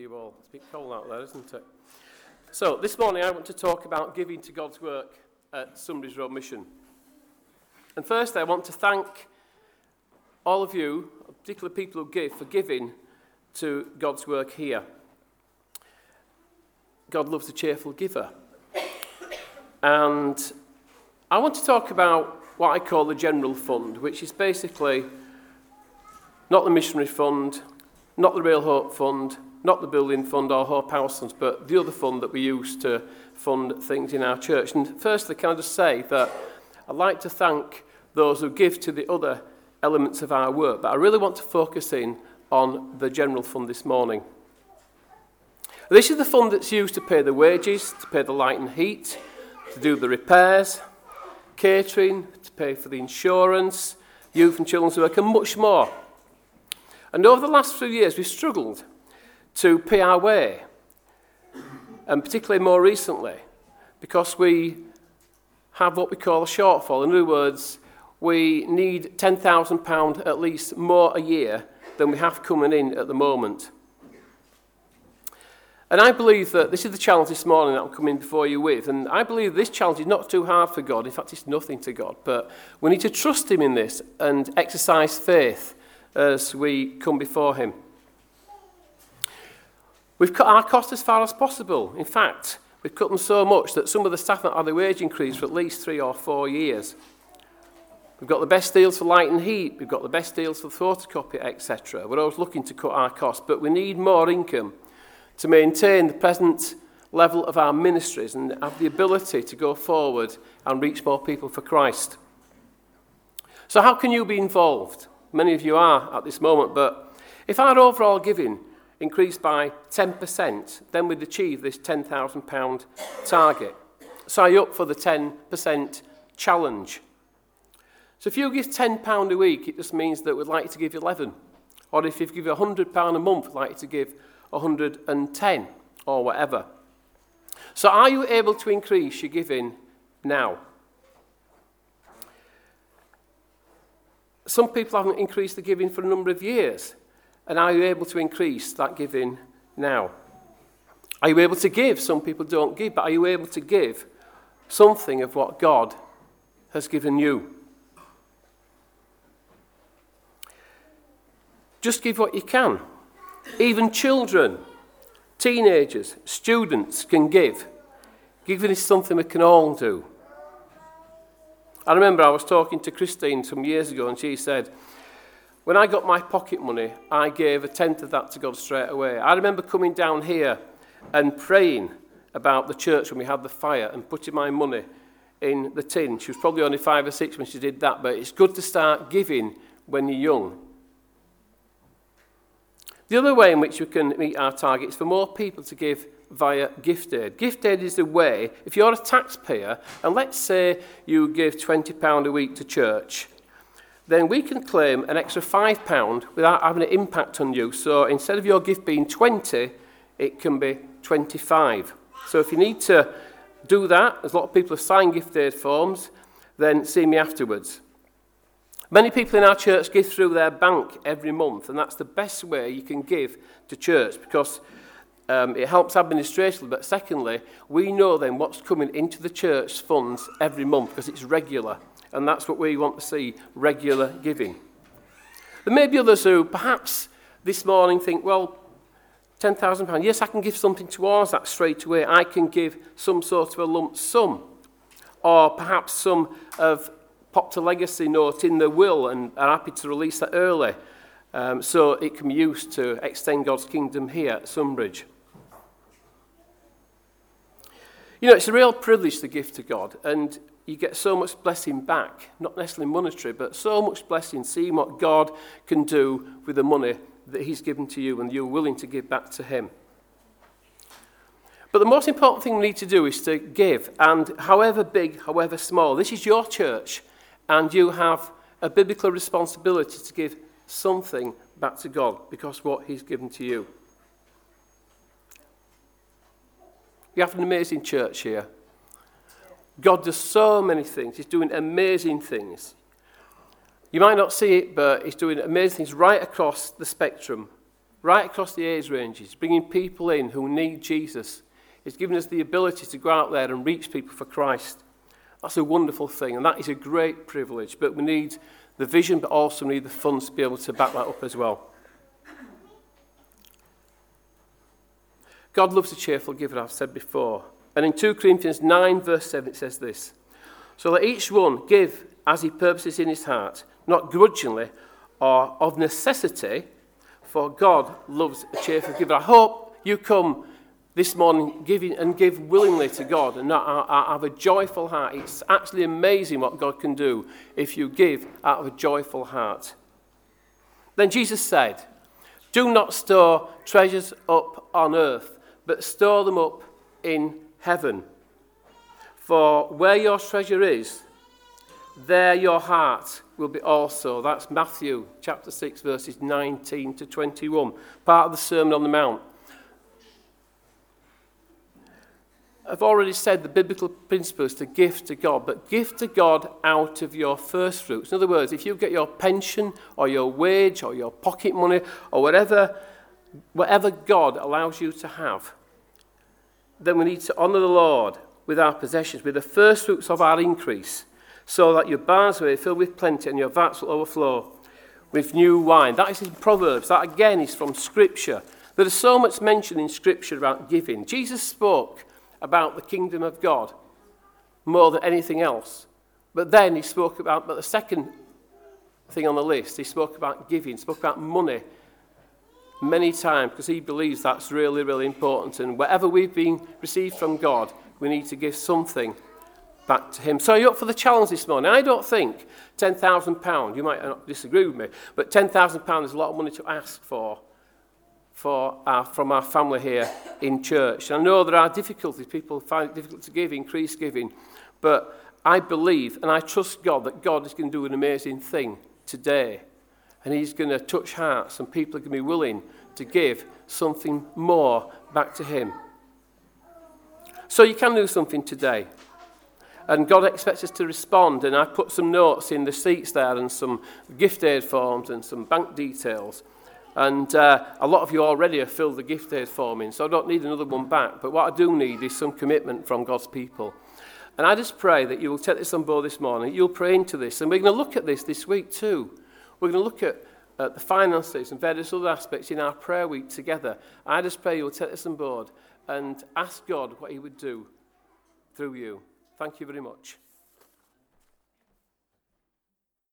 you all. It's a bit cold out there, isn't it? So, this morning I want to talk about giving to God's work at Sunbury's Road Mission. And first, I want to thank all of you, particularly people who give, for giving to God's work here. God loves a cheerful giver. And I want to talk about what I call the general fund, which is basically not the missionary fund, not the Real Hope Fund, not the Building Fund or Hope House Funds, but the other fund that we use to fund things in our church. And firstly, can I just say that I'd like to thank those who give to the other elements of our work, but I really want to focus in on the general fund this morning. This is the fund that's used to pay the wages, to pay the light and heat, to do the repairs, catering, to pay for the insurance, youth and children's work, and much more. And over the last few years, we've struggled to pay our way, and particularly more recently, because we have what we call a shortfall. In other words, we need £10,000 at least more a year than we have coming in at the moment. And I believe that this is the challenge this morning that I'm coming before you with. And I believe this challenge is not too hard for God. In fact, it's nothing to God. But we need to trust Him in this and exercise faith as we come before Him. We've cut our costs as far as possible. In fact, we've cut them so much that some of the staff have had their wage increase for at least three or four years. We've got the best deals for light and heat. We've got the best deals for photocopy, etc. We're always looking to cut our costs, but we need more income to maintain the present level of our ministries and have the ability to go forward and reach more people for Christ. So, how can you be involved? Many of you are at this moment, but if our overall giving increased by 10%, then we'd achieve this £10,000 target. You up for the 10% challenge? So, if you give £10 a week, it just means that we'd like to give 11. Or if you give £100 a month, we'd like to give 110 or whatever. So, are you able to increase your giving now? Some people haven't increased the giving for a number of years. And are you able to increase that giving now? Are you able to give? Some people don't give, but are you able to give something of what God has given you? Just give what you can. Even children, teenagers, students can give. Giving is something we can all do. I remember I was talking to Christine some years ago, and she said, When I got my pocket money, I gave a tenth of that to God straight away. I remember coming down here and praying about the church when we had the fire and putting my money in the tin. She was probably only five or six when she did that, but it's good to start giving when you're young. The other way in which we can meet our target is for more people to give via gift aid. Gift aid is a way, if you're a taxpayer, and let's say you give £20 a week to church, then we can claim an extra £5 without having an impact on you. So instead of your gift being 20, it can be 25. So if you need to do that, as a lot of people have signed gift aid forms, then see me afterwards. Many people in our church give through their bank every month, and that's the best way you can give to church because um, it helps administratively, but secondly, we know then what's coming into the church funds every month because it's regular, and that's what we want to see regular giving. There may be others who perhaps this morning think, well, £10,000, yes, I can give something towards that straight away. I can give some sort of a lump sum, or perhaps some of popped a legacy note in the will and are happy to release that early um, so it can be used to extend God's kingdom here at Sunbridge. You know, it's a real privilege to give to God, and you get so much blessing back, not necessarily monetary, but so much blessing seeing what God can do with the money that He's given to you and you're willing to give back to Him. But the most important thing we need to do is to give, and however big, however small, this is your church, and you have a biblical responsibility to give something back to God because what He's given to you. We have an amazing church here. God does so many things. He's doing amazing things. You might not see it, but He's doing amazing things right across the spectrum right across the age ranges, bringing people in who need Jesus. He's given us the ability to go out there and reach people for Christ. That's a wonderful thing, and that is a great privilege. But we need the vision, but also we need the funds to be able to back that up as well. God loves a cheerful giver, I've said before. And in 2 Corinthians 9, verse 7, it says this So let each one give as he purposes in his heart, not grudgingly or of necessity, for God loves a cheerful giver. I hope you come this morning giving and give willingly to God and not uh, uh, have a joyful heart. It's actually amazing what God can do if you give out of a joyful heart. Then Jesus said, Do not store treasures up on earth, but store them up in heaven. For where your treasure is, there your heart will be also. That's Matthew chapter 6, verses 19 to 21, part of the Sermon on the Mount. I've already said the biblical principle is to give to God, but give to God out of your first fruits. In other words, if you get your pension or your wage or your pocket money or whatever, whatever God allows you to have, then we need to honour the Lord with our possessions, with the first fruits of our increase, so that your barns will be filled with plenty and your vats will overflow with new wine. That is in Proverbs. That again is from Scripture. There is so much mentioned in Scripture about giving. Jesus spoke about the kingdom of God more than anything else. But then he spoke about but the second thing on the list. He spoke about giving, spoke about money, many times because he believes that's really, really important. And whatever we've been received from God, we need to give something back to him. So you're up for the challenge this morning. I don't think £10,000, you might not disagree with me, but £10,000 is a lot of money to ask for for our, from our family here in church. And I know there are difficulties. People find it difficult to give, increase giving. But I believe and I trust God that God is going to do an amazing thing today. And He's going to touch hearts, and people are going to be willing to give something more back to Him. So you can do something today. And God expects us to respond. And I put some notes in the seats there and some gift aid forms and some bank details. And uh, a lot of you already have filled the gift aid form in, so I don't need another one back. But what I do need is some commitment from God's people. And I just pray that you will take this on board this morning. You'll pray into this. And we're going to look at this this week too. We're going to look at uh, the finances and various other aspects in our prayer week together. I just pray you'll take this on board and ask God what he would do through you. Thank you very much.